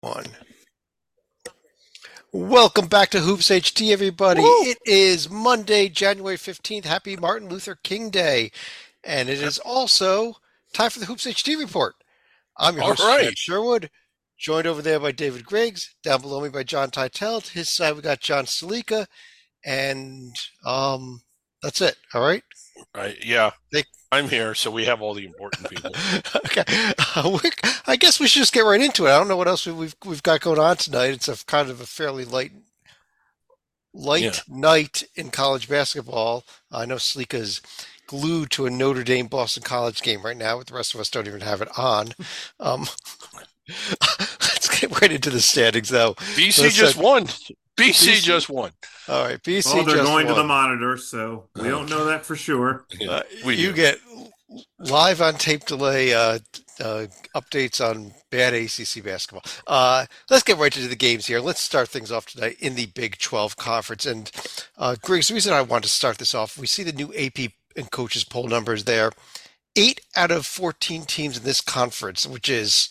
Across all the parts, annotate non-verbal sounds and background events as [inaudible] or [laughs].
One. Welcome back to Hoops HD, everybody. Woo! It is Monday, January 15th. Happy Martin Luther King Day. And it is also time for the Hoops HD report. I'm your All host, right. Sherwood, joined over there by David Griggs, down below me by John Teitel. To his side, we got John Salika, and um, that's it. All right. Right. Yeah. They- I'm here, so we have all the important people. [laughs] okay. Uh, we, I guess we should just get right into it. I don't know what else we- we've we've got going on tonight. It's a kind of a fairly light light Yeah. night in college basketball. I know Sleeka's glued to a Notre Dame Boston College game right now, but the rest of us don't even have it on. Um, [laughs] let's get right into the standings, though. BC just won. BC, BC just won. All right, BC Well, they're just going to the monitor, so we don't know that for sure. Uh, you do. get live on tape delay uh, uh, updates on bad ACC basketball. Uh, let's get right into the games here. Let's start things off tonight in the Big 12 conference. And uh, Griggs, the reason I wanted to start this off, we see the new AP and coaches poll numbers there. Eight out of 14 teams in this conference, which is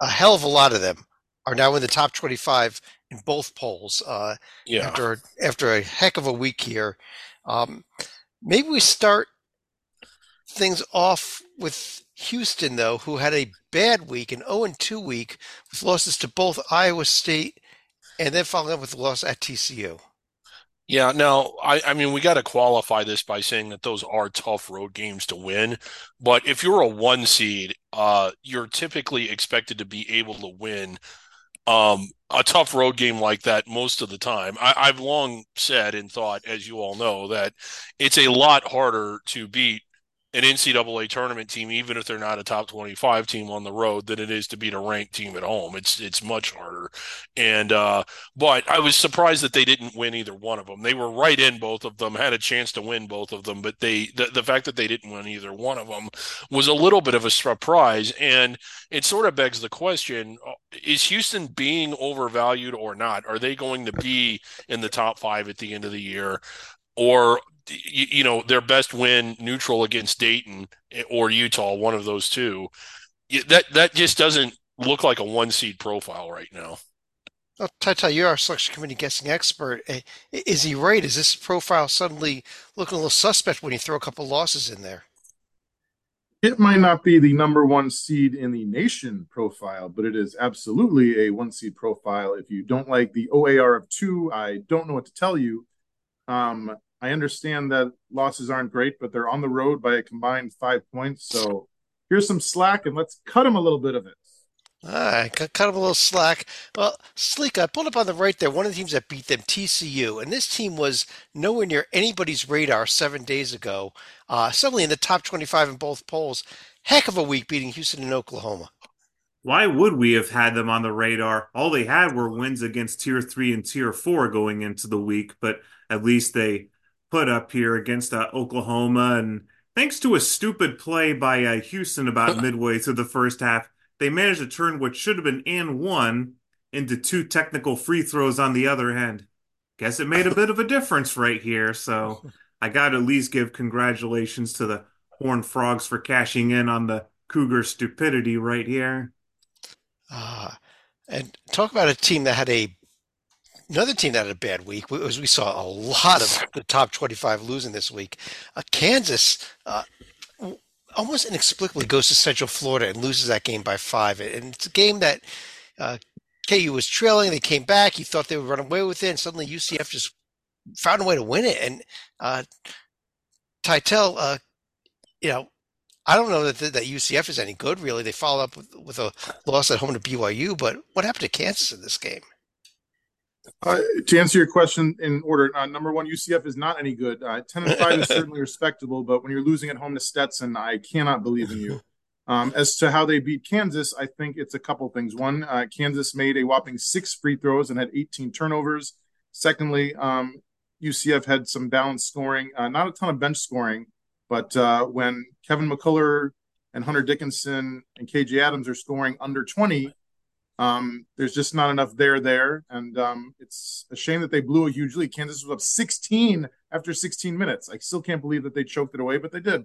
a hell of a lot of them, are now in the top 25 in both polls. Uh, yeah. after after a heck of a week here. Um, maybe we start things off with Houston, though, who had a bad week, an 0 2 week, with losses to both Iowa State and then following up with the loss at TCU. Yeah, now I, I mean we got to qualify this by saying that those are tough road games to win. But if you're a one seed, uh, you're typically expected to be able to win um, a tough road game like that most of the time. I, I've long said and thought, as you all know, that it's a lot harder to beat an NCAA tournament team, even if they're not a top 25 team on the road, than it is to beat a ranked team at home. It's it's much harder. And uh, but I was surprised that they didn't win either one of them. They were right in both of them, had a chance to win both of them, but they the, the fact that they didn't win either one of them was a little bit of a surprise. And it sort of begs the question: uh, Is Houston being overvalued or not? Are they going to be in the top five at the end of the year, or you, you know their best win neutral against Dayton or Utah, one of those two? That that just doesn't look like a one seed profile right now. Well, Tata, you're our selection committee guessing expert. Eh, Is he right? Is this profile suddenly looking a little suspect when you throw a couple losses in there? It might not be the number one seed in the nation profile, but it is absolutely a one seed profile. If you don't like the OAR of two, I don't know what to tell you. Um, I understand that losses aren't great, but they're on the road by a combined five points. So here's some slack, and let's cut them a little bit of it. All right, cut, cut him a little slack. Well, Sleek, I pulled up on the right there one of the teams that beat them, TCU, and this team was nowhere near anybody's radar seven days ago. Uh, suddenly in the top 25 in both polls. Heck of a week beating Houston and Oklahoma. Why would we have had them on the radar? All they had were wins against tier three and tier four going into the week, but at least they put up here against uh, Oklahoma. And thanks to a stupid play by uh, Houston about [laughs] midway through the first half, they managed to turn what should have been and one into two technical free throws on the other end. Guess it made a bit of a difference right here. So I got to at least give congratulations to the Horned Frogs for cashing in on the Cougar stupidity right here. Uh, and talk about a team that had a another team that had a bad week. We, as we saw a lot of the top 25 losing this week. Uh, Kansas uh, almost inexplicably goes to Central Florida and loses that game by five. And it's a game that uh, KU was trailing. They came back. You thought they would run away with it, and suddenly UCF just found a way to win it. And uh, Teitel, uh, you know, I don't know that that UCF is any good. Really, they follow up with, with a loss at home to BYU. But what happened to Kansas in this game? Uh, to answer your question in order, uh, number one, UCF is not any good. Uh, Ten and five is [laughs] certainly respectable, but when you're losing at home to Stetson, I cannot believe in you. Um, as to how they beat Kansas, I think it's a couple things. One, uh, Kansas made a whopping six free throws and had 18 turnovers. Secondly, um, UCF had some balanced scoring, uh, not a ton of bench scoring, but uh, when Kevin McCullar and Hunter Dickinson and KJ Adams are scoring under 20, um, there's just not enough there there, and um, it's a shame that they blew a huge lead. Kansas was up 16 after 16 minutes. I still can't believe that they choked it away, but they did.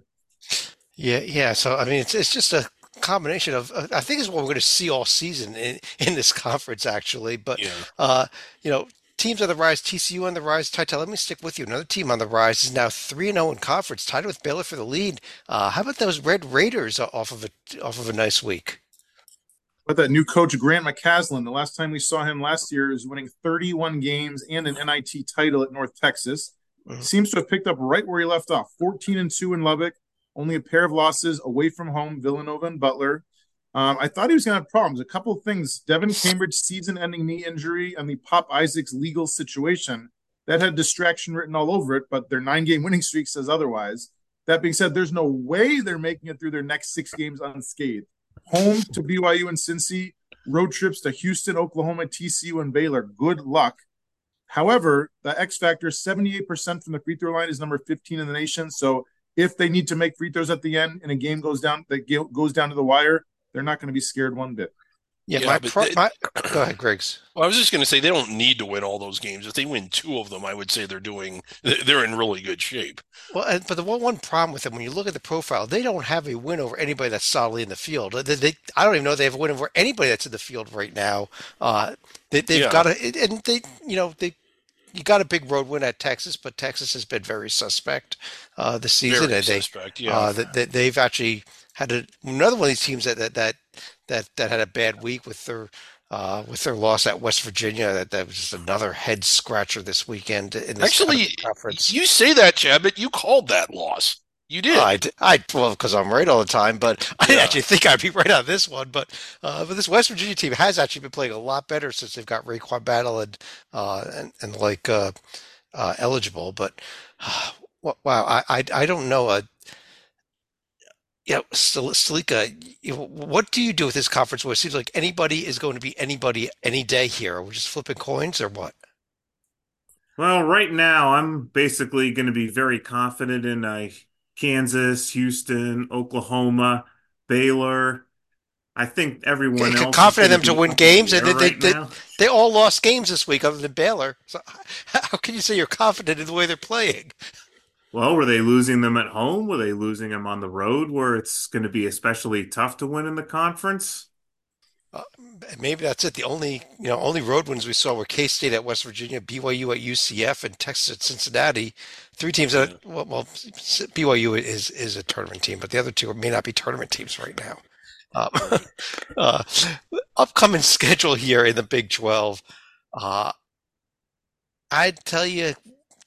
Yeah, yeah. So I mean, it's it's just a combination of uh, I think is what we're going to see all season in, in this conference actually. But Yeah. uh, you know, teams on the rise, TCU on the rise. Teitel, let me stick with you. Another team on the rise is now three and zero in conference, tied with Baylor for the lead. Uh, how about those Red Raiders off of a off of a nice week? But that new coach Grant McCasland, the last time we saw him last year, is winning 31 games and an NIT title at North Texas. Mhm. Seems to have picked up right where he left off. 14 and two in Lubbock, only a pair of losses away from home, Villanova and Butler. Um, I thought he was going to have problems. A couple of things: Devin Cambridge season-ending knee injury and the Pop Isaacs legal situation that had distraction written all over it. But their nine-game winning streak says otherwise. That being said, there's no way they're making it through their next six games unscathed home to BYU and Cincy, road trips to Houston, Oklahoma, TCU, and Baylor. Good luck. However, the X factor, 78% from the free throw line, is number 15 in the nation. So if they need to make free throws at the end and a game goes down that goes down to the wire, they're not going to be scared one bit. Yeah, Yeah, my, pro- they- my go ahead, Griggs. [clears throat] Well, I was just going to say they don't need to win all those games. If they win two of them, I would say they're doing they're in really good shape. Well, and, but the one, one problem with them, when you look at the profile, they don't have a win over anybody that's solidly in the field. They, they, I don't even know they have a win over anybody that's in the field right now. Uh, they, they've Yeah. got a, and they, you know, they, you got a big road win at Texas, but Texas has been very suspect uh, this season, Very and they, suspect. Yeah. uh, that that they've actually had a, another one of these teams that that that that, that had a bad week with their. Uh, with their loss at West Virginia, that, that was just another head scratcher this weekend in this Actually, conference. you say that, Chad, but you called that loss. You did. I well, because I'm right all the time, but [laughs] I didn't Yeah. actually think I'd be right on this one. But uh, but this West Virginia team has actually been playing a lot better since they've got RaeQuan Battle and uh, and, and like uh, uh, eligible. But [sighs] wow, I, I I don't know. Yeah, Stalika, what do you do with this conference where it seems like anybody is going to be anybody any day here? Are we just flipping coins or what? Well, right now I'm basically going to be very confident in uh, Kansas, Houston, Oklahoma, Baylor. I think everyone Okay, else is confident them to win games, and they- right they- now. They all lost games this week, other than Baylor. So [laughs] how can you say you're confident in the way they're playing? Well, were they losing them at home? Were they losing them on the road where it's going to be especially tough to win in the conference? Uh, maybe that's it. The only you know only road wins we saw were K State at West Virginia, BYU at UCF, and Texas at Cincinnati. Three teams that well, well BYU is is a tournament team, but the other two may not be tournament teams right now. Um, [laughs] uh, upcoming schedule here in the Big Twelve. Uh, I'd tell you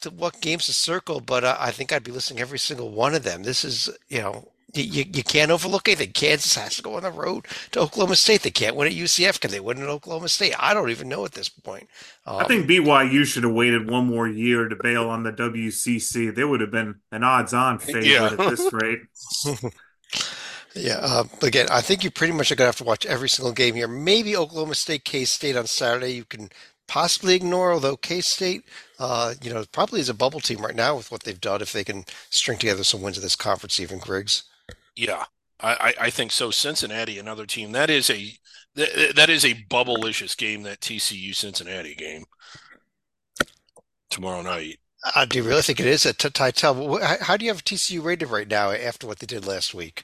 to what games to circle, but uh, I think I'd be listening every single one of them. This is you know. You, you, can't overlook anything. Kansas has to go on the road to Oklahoma State. They can't win at UCF. Can they win at Oklahoma State? I don't even know at this point. I Um, think BYU should have waited one more year to bail on the WCC. They would have been an odds-on favorite Yeah. at this [laughs] rate. Yeah, uh, again, I think you pretty much are going to have to watch every single game here. Maybe Oklahoma State, K State on Saturday. You can possibly ignore, although K State, uh, you know, probably is a bubble team right now with what they've done. If they can string together some wins of this conference, even Griggs. Yeah, I, I, I think so. Cincinnati, another team that is a that, that is a bubblicious game. That TCU Cincinnati game tomorrow night. Uh, do you really think it is a t- title? How, how do you have TCU rated right now after what they did last week?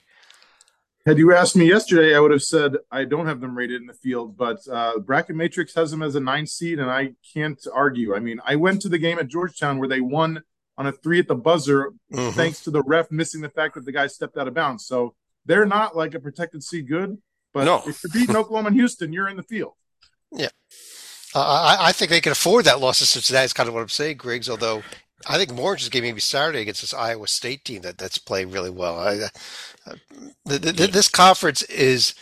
Had you asked me yesterday, I would have said I don't have them rated in the field, but uh, Bracket Matrix has them as a nine seed, and I can't argue. I mean, I went to the game at Georgetown where they won on a three at the buzzer, Mhm. thanks to the ref missing the fact that the guy stepped out of bounds. So they're not like a protected seed good, but No. if you're beating [laughs] Oklahoma and Houston, you're in the field. Yeah. Uh, I, I think they can afford that loss to Cincinnati. Is kind of what I'm saying, Griggs. Although I think Morange's game maybe Saturday against this Iowa State team that that's playing really well. I, uh, the, the, Yeah. This conference is.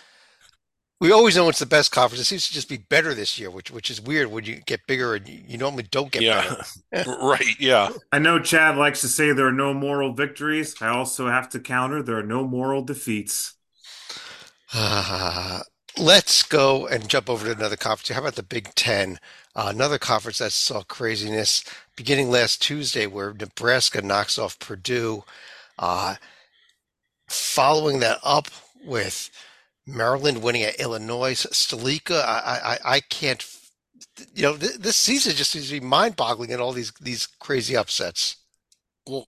We always know it's the best conference. It seems to just be better this year, which which is weird when you get bigger and you, you normally don't get Yeah, better. [laughs] right. Yeah, I know Chad likes to say there are no moral victories. I also have to counter there are no moral defeats. Uh, [sighs] let's go and jump over to another conference. How about the Big Ten? Uh, another conference that saw craziness beginning last Tuesday, where Nebraska knocks off Purdue. Uh, following that up with Maryland winning at Illinois, Stalika. I, I, I can't. You know, th- this season just seems to be mind-boggling in all these these crazy upsets.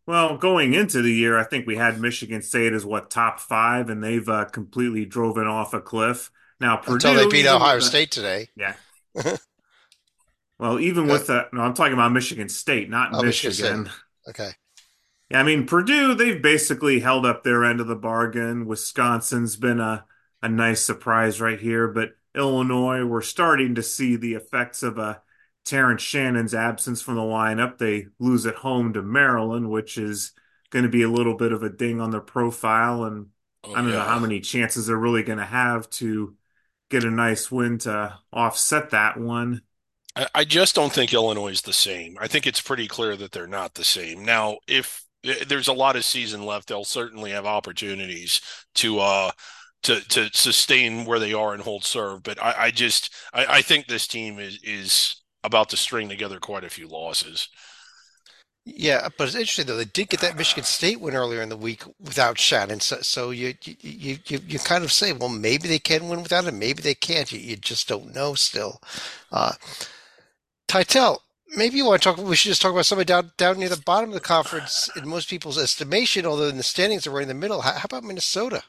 Well, going into the year, I think we had Michigan State as what top five, and they've uh, completely driven off a cliff. Now Purdue, Until they beat Ohio State today. yeah, [laughs] well, even Uh, with that, no, I'm talking about Michigan State, not oh, Michigan Michigan. Okay. Yeah, I mean Purdue, they've basically held up their end of the bargain. Wisconsin's been a a nice surprise right here, but Illinois, we're starting to see the effects of a Terrence Shannon's absence from the lineup. They lose at home to Maryland, which is going to be a little bit of a ding on their profile, and Oh, I don't know how many chances they're really going to have to get a nice win to offset that one. I, just don't think Illinois is the same. I think it's pretty clear that they're not the same. Now, if eh, there's a lot of season left, they'll certainly have opportunities to uh to to sustain where they are and hold serve. But I, I just I, I think this team is is about to string together quite a few losses. Yeah, but it's interesting though. They did get that Michigan State win earlier in the week without Shannon, so, so you, you you you kind of say, well, maybe they can win without him, maybe they can't. You, you just don't know still. Uh, Teitel, maybe you want to talk. We should just talk about somebody down down near the bottom of the conference in most people's estimation, although in the standings they're right in the middle. How, how about Minnesota?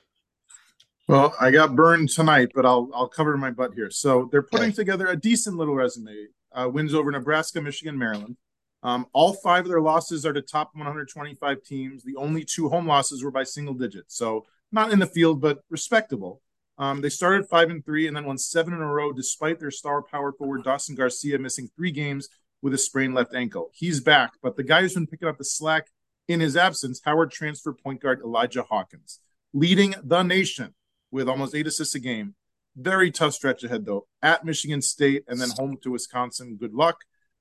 Well, I got burned tonight, but I'll I'll cover my butt here. So they're putting Okay. together a decent little resume. Uh, wins over Nebraska, Michigan, Maryland. Um, all five of their losses are to top 125 teams. The only two home losses were by single digits, so not in the field, but respectable. Um, they started five and three, and then won seven in a row, despite their star power forward Dawson Garcia missing three games with a sprained left ankle. He's back, but the guy who's been picking up the slack in his absence, Howard transfer point guard Elijah Hawkins, leading the nation with almost eight assists a game. Very tough stretch ahead, though. At Michigan State and then home to Wisconsin. Good luck.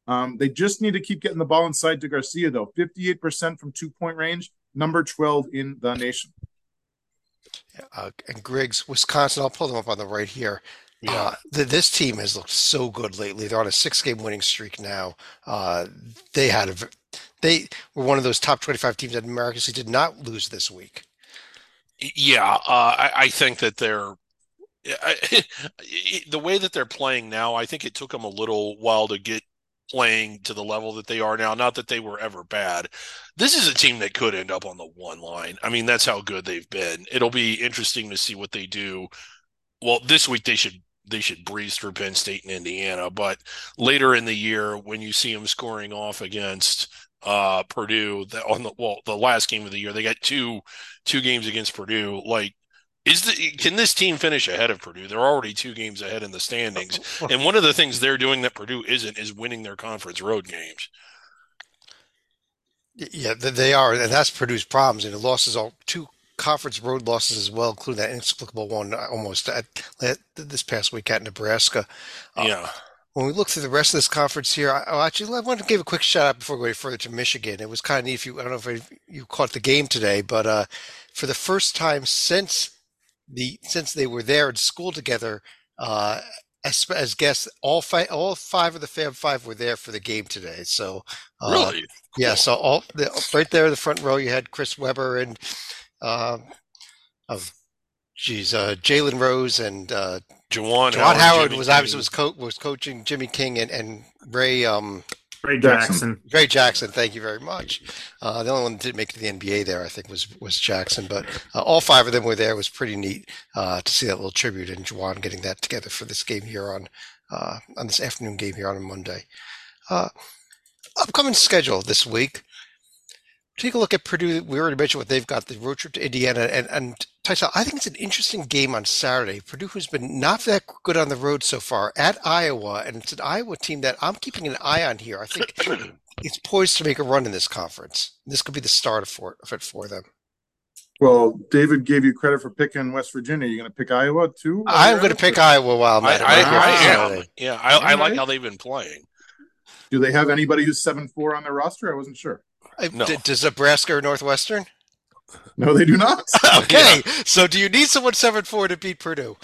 Um, they just need to keep getting the ball inside to Garcia, though. 58% from two point range, number 12 in the nation. Uh, and Griggs, Wisconsin. I'll pull them up on the right here. Yeah. Uh, th this team has looked so good lately. They're on a six-game winning streak now. Uh, they had a, v- they were one of those top 25 teams that miraculously did not lose this week. Yeah, uh, I, I think that they're I, [laughs] the way that they're playing now. I think it took them a little while to get playing to the level that they are now. Not that they were ever bad. This is a team that could end up on the one line. I mean, that's how good they've been. It'll be interesting to see what they do. Well, this week they should they should breeze through Penn State and Indiana, but later in the year when you see them scoring off against uh Purdue the, on the well the last game of the year they got two two games against Purdue like is the can this team finish ahead of Purdue they're already two games ahead in the standings and one of the things they're doing that Purdue isn't is winning their conference road games Yeah, they are, and that's Purdue's problems. And the losses are two conference road losses as well, including that inexplicable one uh, almost at, at this past week at Nebraska. Uh, yeah When we look through the rest of this conference here, I, oh, actually, I want to give a quick shout out before we go any further to Michigan. It was kind of neat. If you, I don't know if you caught the game today, but uh, for the first time since the since they were there at school together, uh, as, as guests, all five all five of the Fab Five were there for the game today. So uh, really? yeah, so all the, right there in the front row, you had Chris Webber and um, of geez, uh, Jalen Rose and uh, Juwan Juwan Howard Jimmy was obviously was co- was coaching Jimmy King and, and Ray um, Ray Jackson. Jackson. Ray Jackson. Thank you very much. Uh, the only one that didn't make it to the NBA there, I think, was was Jackson. But uh, all five of them were there. It was pretty neat uh, to see that little tribute and Juwan getting that together for this game here on uh, on this afternoon game here on a Monday. Uh, upcoming schedule this week. Take a look at Purdue. We already mentioned what they've got the road trip to Indiana and and Tyson. I think it's an interesting game on Saturday. Purdue who's been not that good on the road so far at Iowa, and it's an Iowa team that I'm keeping an eye on here. I think [clears throat] it's poised to make a run in this conference. This could be the start of, for, of it for them. Well, David gave you credit for picking West Virginia. You're going to pick Iowa too? I'm going to pick Iowa while I'm at it. I, right I am yeah I, I like how they've been playing Do they have anybody who's seven four on their roster? I wasn't sure. Uh, No. d- Does Nebraska or Northwestern? No, they do not. [laughs] Okay, so do you need someone seven four to beat Purdue?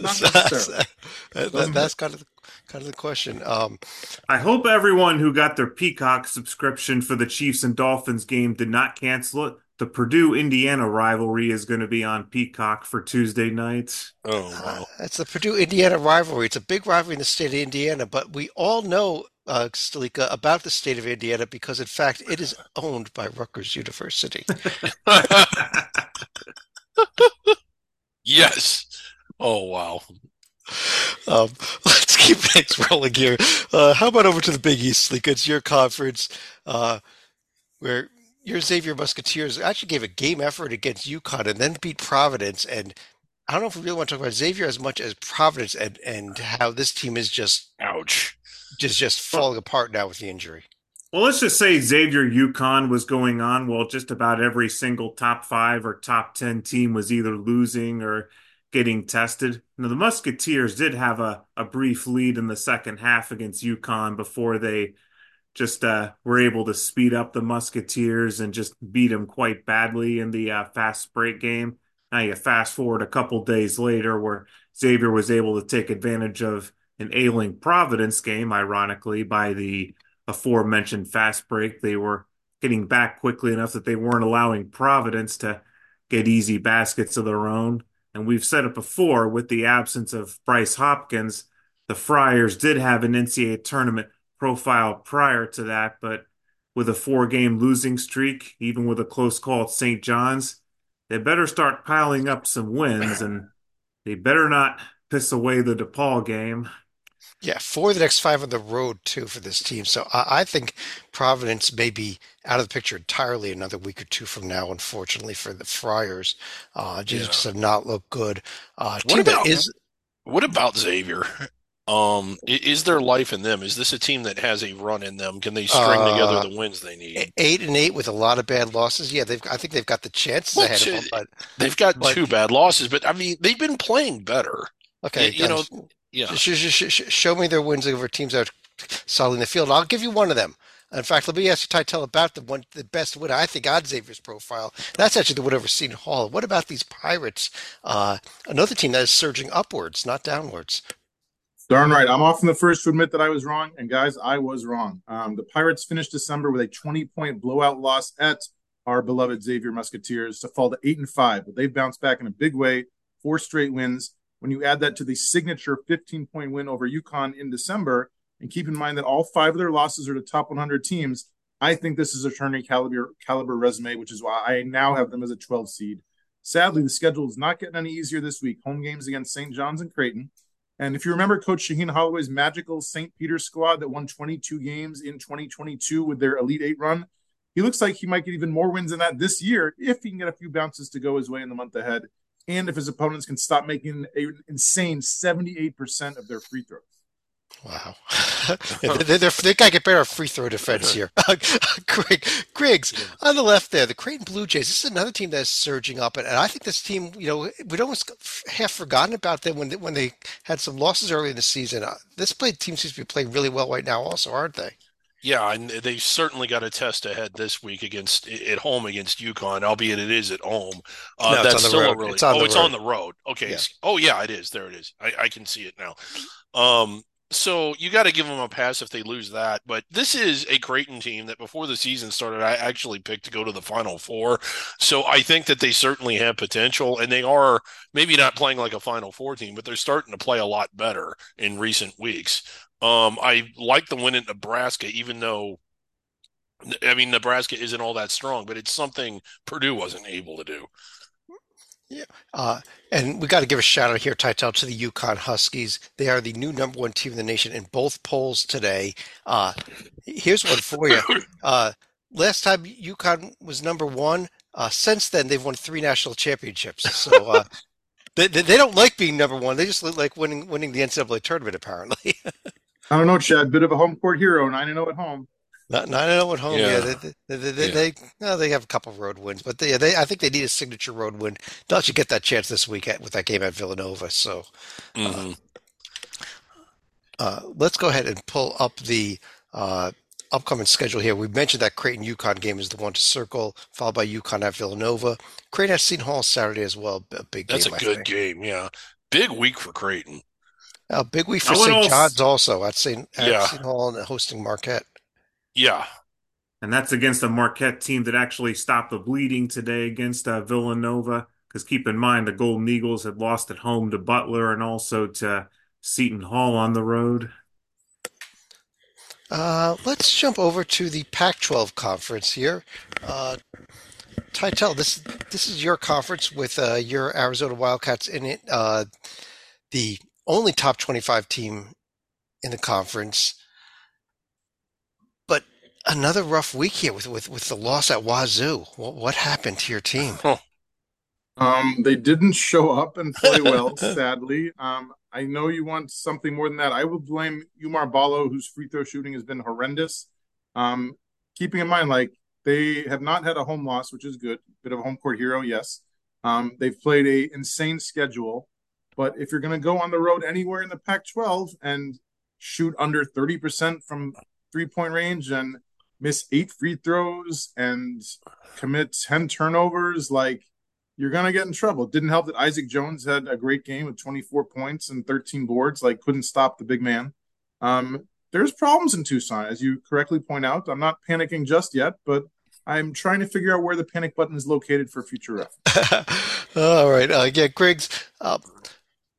Not that's, necessarily. [laughs] that- that's kind of the, kind of the question. Um, I hope everyone who got their Peacock subscription for the Chiefs and Dolphins game did not cancel it. The Purdue Indiana rivalry is going to be on Peacock for Tuesday night. oh Uh, wow it's the Purdue Indiana rivalry. It's a big rivalry in the state of Indiana, but we all know uh, Stalika, about the state of Indiana because, in fact, it is [laughs] owned by Rutgers University. [laughs] yes. Oh wow. Um, [laughs] let's keep things rolling here. Uh, how about over to the Big East, Stalika? It's your conference uh, where your Xavier Musketeers actually gave a game effort against UConn and then beat Providence. And I don't know if we really want to talk about Xavier as much as Providence and, and how this team is just ouch, just just falling apart now with the injury. Well, let's just say Xavier UConn was going on while just about every single top five or top 10 team was either losing or getting tested. Now, the Musketeers did have a, a brief lead in the second half against UConn before they just uh, were able to speed up the Musketeers and just beat them quite badly in the uh, fast break game. Now you fast forward a couple days later where Xavier was able to take advantage of an ailing Providence game, ironically, by the aforementioned fast break. They were getting back quickly enough that they weren't allowing Providence to get easy baskets of their own. And we've said it before with the absence of Bryce Hopkins, the Friars did have an NCAA tournament profile prior to that, but with a four game losing streak, even with a close call at St. John's, they better start piling up some wins and they better not piss away the DePaul game. Yeah, four of the next five on the road too for this team. So I, I, think Providence may be out of the picture entirely another week or two from now. Unfortunately for the Friars, uh, just yeah. have not looked good. Uh, what about is, what about Xavier? Um, is there life in them? Is this a team that has a run in them? Can they string uh, together the wins they need? Eight and eight with a lot of bad losses. Yeah, they've. I think they've got the chances well, ahead of them. But they've got but, two bad losses, but I mean, they've been playing better. Okay, you, you know, yeah. Sh- sh- sh- show me their wins over teams that are solid the field. I'll give you one of them. In fact, let me ask you, Teitel, about the one, the best win. I think on Xavier's profile. That's actually the win over Seton Hall. What about these Pirates? Uh, another team that is surging upwards, not downwards. Darn right. I'm often the first to admit that I was wrong. And guys, I was wrong. Um, the Pirates finished December with a 20 point blowout loss at our beloved Xavier Musketeers to fall to eight and five. But they've bounced back in a big way, four straight wins. When you add that to the signature 15 point win over UConn in December, and keep in mind that all five of their losses are to top 100 teams, I think this is a turning caliber caliber resume, which is why I now have them as a 12 seed. Sadly, the schedule is not getting any easier this week. Home games against St. John's and Creighton, and if you remember Coach Shaheen Holloway's magical St. Peter's squad that won 22 games in 2022 with their Elite Eight run, he looks like he might get even more wins than that this year if he can get a few bounces to go his way in the month ahead, and if his opponents can stop making an insane 78% of their free throws. Wow. [laughs] they, they, got to get better free throw defense here. [laughs] Greg, Griggs, on the left there, the Creighton Blue Jays. This is another team that's surging up. And, and I think this team, you know, we'd almost half forgotten about them when they, when they had some losses early in the season. Uh, this play, team seems to be playing really well right now, also, aren't they? Yeah, and they certainly got a test ahead this week against at home against UConn, albeit it is at home. Uh, no, that's still road. a really it's oh, it's road. on the road. Okay. Yeah. Oh yeah, it is. There it is. I, I can see it now. Um, so you got to give them a pass if they lose that. But this is a Creighton team that before the season started, I actually picked to go to the Final Four. So I think that they certainly have potential, and they are maybe not playing like a Final Four team, but they're starting to play a lot better in recent weeks. Um, I like the win at Nebraska, even though. I mean, Nebraska isn't all that strong, but it's something Purdue wasn't able to do. Yeah. Uh, and we got to give a shout out here, Teitel, to the UConn Huskies. They are the new number one team in the nation in both polls today. Uh, here's one for you. [coughs] Uh, last time UConn was number one. Uh, since then, they've won three national championships. So uh, [laughs] they, they don't like being number one. They just like winning winning the NCAA tournament. Apparently. [laughs] I don't know, Chad. Bit of a home court hero, nine and zero at home. Not nine and zero at home. Yeah, yeah they they, they, yeah. they, no, they have a couple of road wins, but they, they I think they need a signature road win. Don't you get that chance this week at, with that game at Villanova? So, uh, mm-hmm. uh, uh, let's go ahead and pull up the uh, upcoming schedule here. We mentioned that Creighton UConn game is the one to circle, followed by UConn at Villanova. Creighton at Seton Hall Saturday as well. A big. That's game, a good game. Yeah, big week for Creighton. A big week for St. John's also at St. At yeah. Seton Hall and hosting Marquette. Yeah. And that's against a Marquette team that actually stopped the bleeding today against uh, Villanova. Because keep in mind, the Golden Eagles had lost at home to Butler and also to Seton Hall on the road. Uh, let's jump over to the Pac-12 conference here. Uh, Teitel, this this is your conference with uh, your Arizona Wildcats in it. Uh, the only top 25 team in the conference. Another rough week here with, with, with the loss at Wazoo. What, what happened to your team? [laughs] Um, they didn't show up and play well, [laughs] sadly. Um, I know you want something more than that. I will blame Oumar Ballo, whose free throw shooting has been horrendous. Um, keeping in mind, like they have not had a home loss, which is good. Bit of a home court hero, yes. Um, they've played a insane schedule, but if you're going to go on the road anywhere in the Pac-12 and shoot under 30% from three-point range and miss eight free throws and commit 10 turnovers, like you're going to get in trouble. Didn't help that Isaac Jones had a great game with 24 points and 13 boards, like couldn't stop the big man. Um, there's problems in Tucson, as you correctly point out. I'm not panicking just yet, but I'm trying to figure out where the panic button is located for future reference. [laughs] All right. Uh, yeah, Griggs. Uh,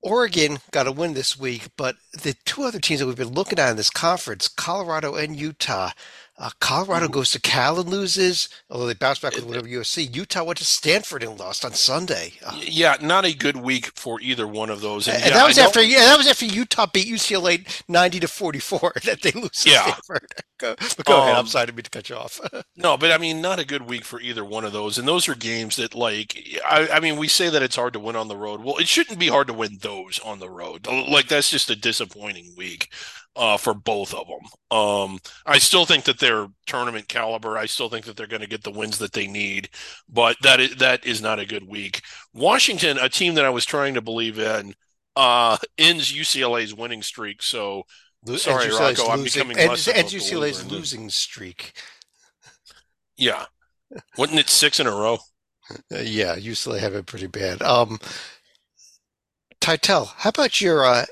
Oregon got a win this week, but the two other teams that we've been looking at in this conference, Colorado and Utah, uh, Colorado goes to Cal and loses, although they bounced back with whatever USC. Utah went to Stanford and lost on Sunday. Uh, yeah, not a good week for either one of those. And, and yeah, that was after yeah, that was after Utah beat UCLA ninety to forty four [laughs] that they lose to yeah. Stanford. [laughs] Go, go um, ahead. I'm sorry to be to cut you off. [laughs] no, but I mean, not a good week for either one of those. And those are games that, like, I, I mean, we say that it's hard to win on the road. Well, it shouldn't be hard to win those on the road. Like, that's just a disappointing week uh, for both of them. Um, I still think that they're tournament caliber. I still think that they're going to get the wins that they need, but that is, that is not a good week. Washington, a team that I was trying to believe in, uh, ends UCLA's winning streak. So sorry, UCLA's Rocco, I'm becoming and, less and UCLA's losing streak. Yeah, wasn't it six in a row? Uh, [laughs] yeah, UCLA have it pretty bad. Um, Teitel, how about your uh,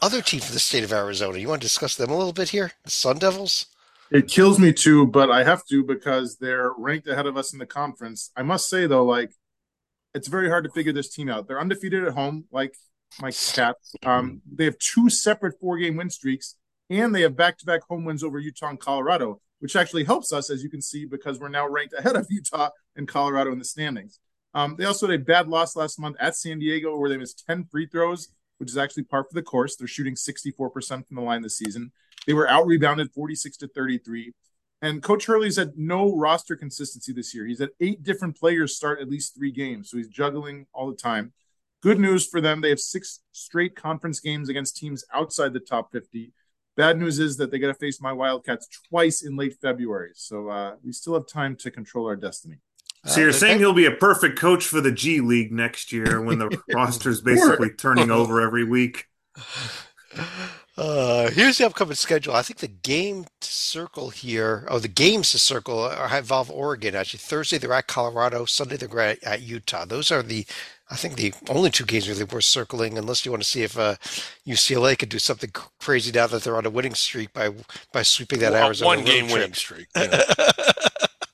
other team for the state of Arizona? You want to discuss them a little bit here? The Sun Devils? It kills me too, but I have to because they're ranked ahead of us in the conference. I must say though, like it's very hard to figure this team out. They're undefeated at home, like my Cats. Um, they have two separate four-game win streaks, and they have back-to-back home wins over Utah and Colorado, which actually helps us, as you can see, because we're now ranked ahead of [laughs] Utah and Colorado in the standings. Um, they also had a bad loss last month at San Diego, where they missed 10 free throws, which is actually par for the course. They're shooting 64% from the line this season. They were out rebounded 46 to 33. And Coach Hurley's had no roster consistency this year. He's had eight different players start at least three games. So he's juggling all the time. Good news for them. They have six straight conference games against teams outside the top 50. Bad news is that they got to face my Wildcats twice in late February. So uh, we still have time to control our destiny. So you're uh, saying he'll be a perfect coach for the G League next year when the [laughs] roster's basically turning [laughs] over every week? Uh, here's the upcoming schedule. I think the game to circle here, oh, the games to circle are involve Oregon. Actually, Thursday they're at Colorado. Sunday they're at, at Utah. Those are the, I think, the only two games really worth circling. Unless you want to see if uh, UCLA could do something crazy now that they're on a winning streak by by sweeping that well, Arizona one game trip. winning streak. Yeah. [laughs]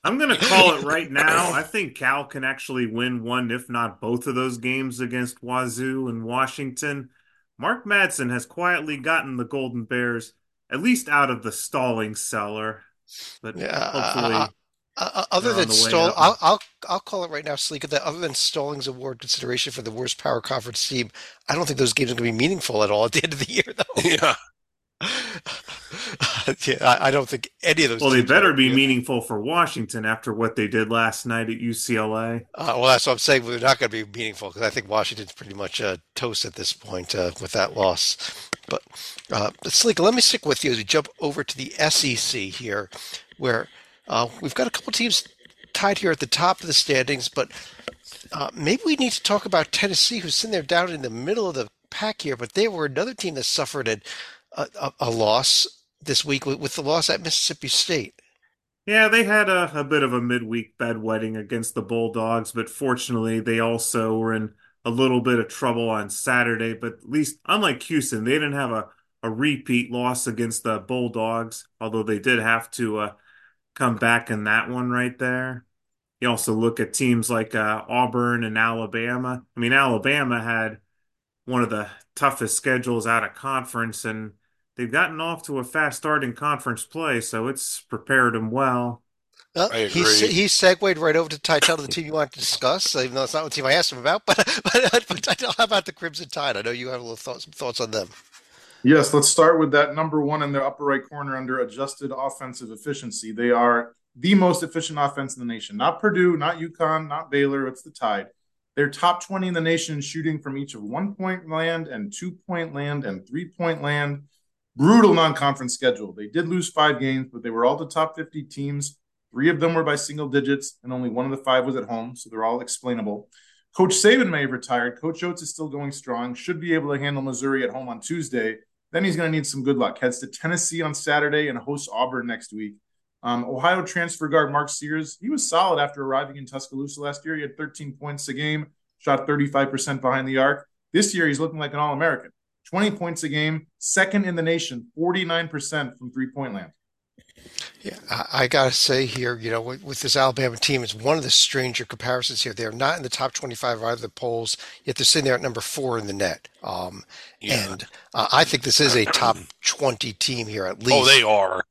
I'm going to call it right [laughs] now. I think Cal can actually win one, if not both of those games against Wazoo and Washington. Mark Madsen has quietly gotten the Golden Bears at least out of the stalling cellar, but Yeah, hopefully, uh, uh, uh, other than on the way stall, up. I'll, I'll I'll call it right now, Sleeka. That other than Stallings Award consideration for the worst power conference team, I don't think those games are going to be meaningful at all at the end of the year, though. yeah. [laughs] [laughs] yeah, I, I don't think any of those. well, they better be meaningful for Washington after what they did last night at UCLA. Uh, well, that's what I'm saying. They're not going to be meaningful because I think Washington's pretty much uh, toast at this point uh, with that loss. But uh, let me stick with you as we jump over to the SEC here, where uh, we've got a couple teams tied here at the top of the standings, but uh, maybe we need to talk about Tennessee, who's sitting there down in the middle of the pack here, but they were another team that suffered a, a, a loss this week with, with the loss at Mississippi State. Yeah, they had a, a bit of a midweek bedwetting against the Bulldogs, but fortunately, they also were in a little bit of trouble on Saturday. But at least, unlike Houston, they didn't have a, a repeat loss against the Bulldogs, although they did have to uh, come back in that one right there. You also look at teams like uh, Auburn and Alabama. I mean, Alabama had one of the toughest schedules out of conference, and they've gotten off to a fast start in conference play, so it's prepared them well. Well, I he agree. he segued right over to Teitel, the team you want to discuss, even though it's not the team I asked him about. [laughs] But but, but how about the Crimson Tide? I know you have a little thoughts, some thoughts on them. Yes, let's start with that number one in the upper right corner under adjusted offensive efficiency. They are the most efficient offense in the nation. Not Purdue, not UConn, not Baylor. It's the Tide. They're top 20 in the nation in shooting from each of one point land and two point land and three point land. Brutal non conference schedule. They did lose five games, but they were all the top 50 teams. Three of them were by single digits, and only one of the five was at home, so they're all explainable. Coach Saban may have retired. Coach Oats is still going strong, should be able to handle Missouri at home on Tuesday. Then he's going to need some good luck. Heads to Tennessee on Saturday and hosts Auburn next week. Um, Ohio transfer guard Mark Sears, he was solid after arriving in Tuscaloosa last year. He had 13 points a game, shot 35% behind the arc. This year, he's looking like an All American. 20 points a game, second in the nation, 49% from three point land. Yeah, I, I gotta say here, you know, with, with, this Alabama team, it's one of the stranger comparisons here. They're not in the top 25 either of the polls, yet they're sitting there at number four in the net. Um, yeah. And uh, I think this is a top 20 team here at least. Oh, they are.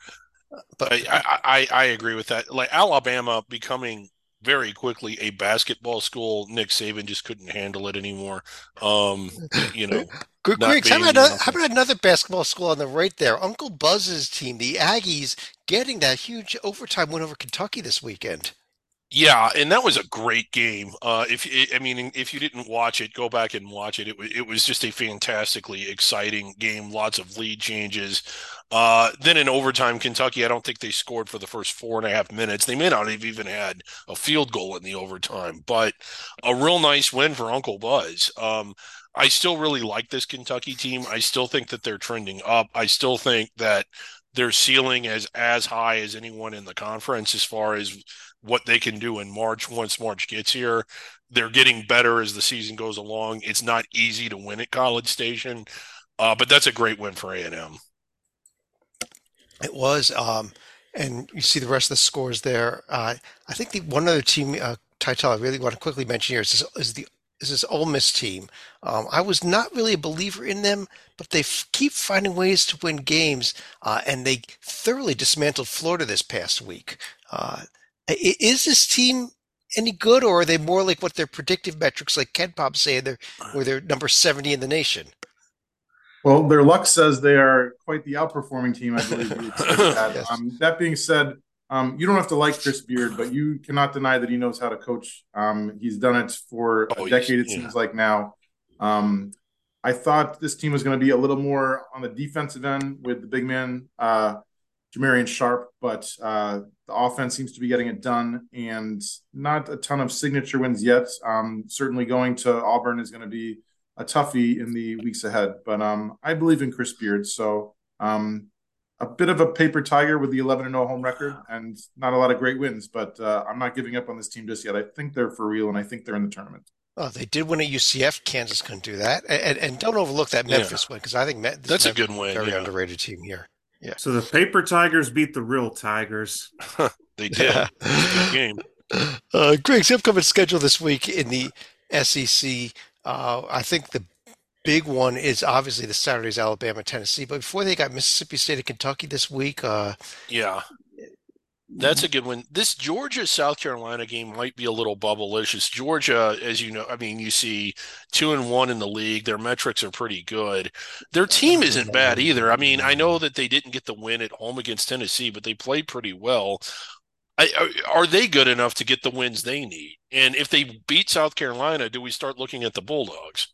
But I, I, I agree with that. Like Alabama becoming very quickly a basketball school. Nick Saban just couldn't handle it anymore. Um, you know, Good how about, how about another basketball school on the right there? Uncle Buzz's team, the Aggies, getting that huge overtime win over Kentucky this weekend. Yeah, and that was a great game. Uh, if I mean, if you didn't watch it, go back and watch it. It, it was just a fantastically exciting game. Lots of lead changes. Uh, then in overtime, Kentucky, I don't think they scored for the first four and a half minutes. They may not have even had a field goal in the overtime, but a real nice win for Uncle Buzz. Um, I still really like this Kentucky team. I still think that they're trending up. I still think that their ceiling is as high as anyone in the conference as far as what they can do in March once March gets here. They're getting better as the season goes along. It's not easy to win at College Station, uh, but that's a great win for A&M. It was, um, and you see the rest of the scores there. Uh, I think the one other team, uh, title I really want to quickly mention here is, is the is this Ole Miss team. Um, I was not really a believer in them, but they f- keep finding ways to win games, uh, and they thoroughly dismantled Florida this past week. Uh, is this team any good, or are they more like what their predictive metrics, like KenPom say, they're where they're number seventy in the nation? Well, their luck says they are quite the outperforming team. I believe. [laughs] that. yes. um, that being said, um, you don't have to like Chris Beard, but you cannot deny that he knows how to coach. Um, he's done it for oh, a decade, it seems like now. Um, I thought this team was going to be a little more on the defensive end with the big man, uh, Jamarion Sharp, but uh, the offense seems to be getting it done and not a ton of signature wins yet. Um, certainly going to Auburn is going to be a toughie in the weeks ahead, but um, I believe in Chris Beard. So um, a bit of a paper tiger with the 11 and 0 home record and not a lot of great wins, but uh, I'm not giving up on this team just yet. I think they're for real and I think they're in the tournament. Oh, they did win at UCF. Kansas couldn't do that, and, and don't overlook that Memphis yeah. win because I think Me- that's a good win. Very yeah. underrated team here. Yeah. So the paper tigers beat the real tigers. [laughs] they did. Yeah. good game. Uh, Greg's upcoming schedule this week in the SEC. Uh, I think the big one is obviously the Saturdays Alabama Tennessee, but before they got Mississippi State and Kentucky this week. Uh, yeah, that's a good one. This Georgia South Carolina game might be a little bubblicious. Georgia, as you know, I mean, you see two and one in the league. Their metrics are pretty good. Their team isn't bad either. I mean, I know that they didn't get the win at home against Tennessee, but they played pretty well. I, are they good enough to get the wins they need? And if they beat South Carolina, do we start looking at the Bulldogs?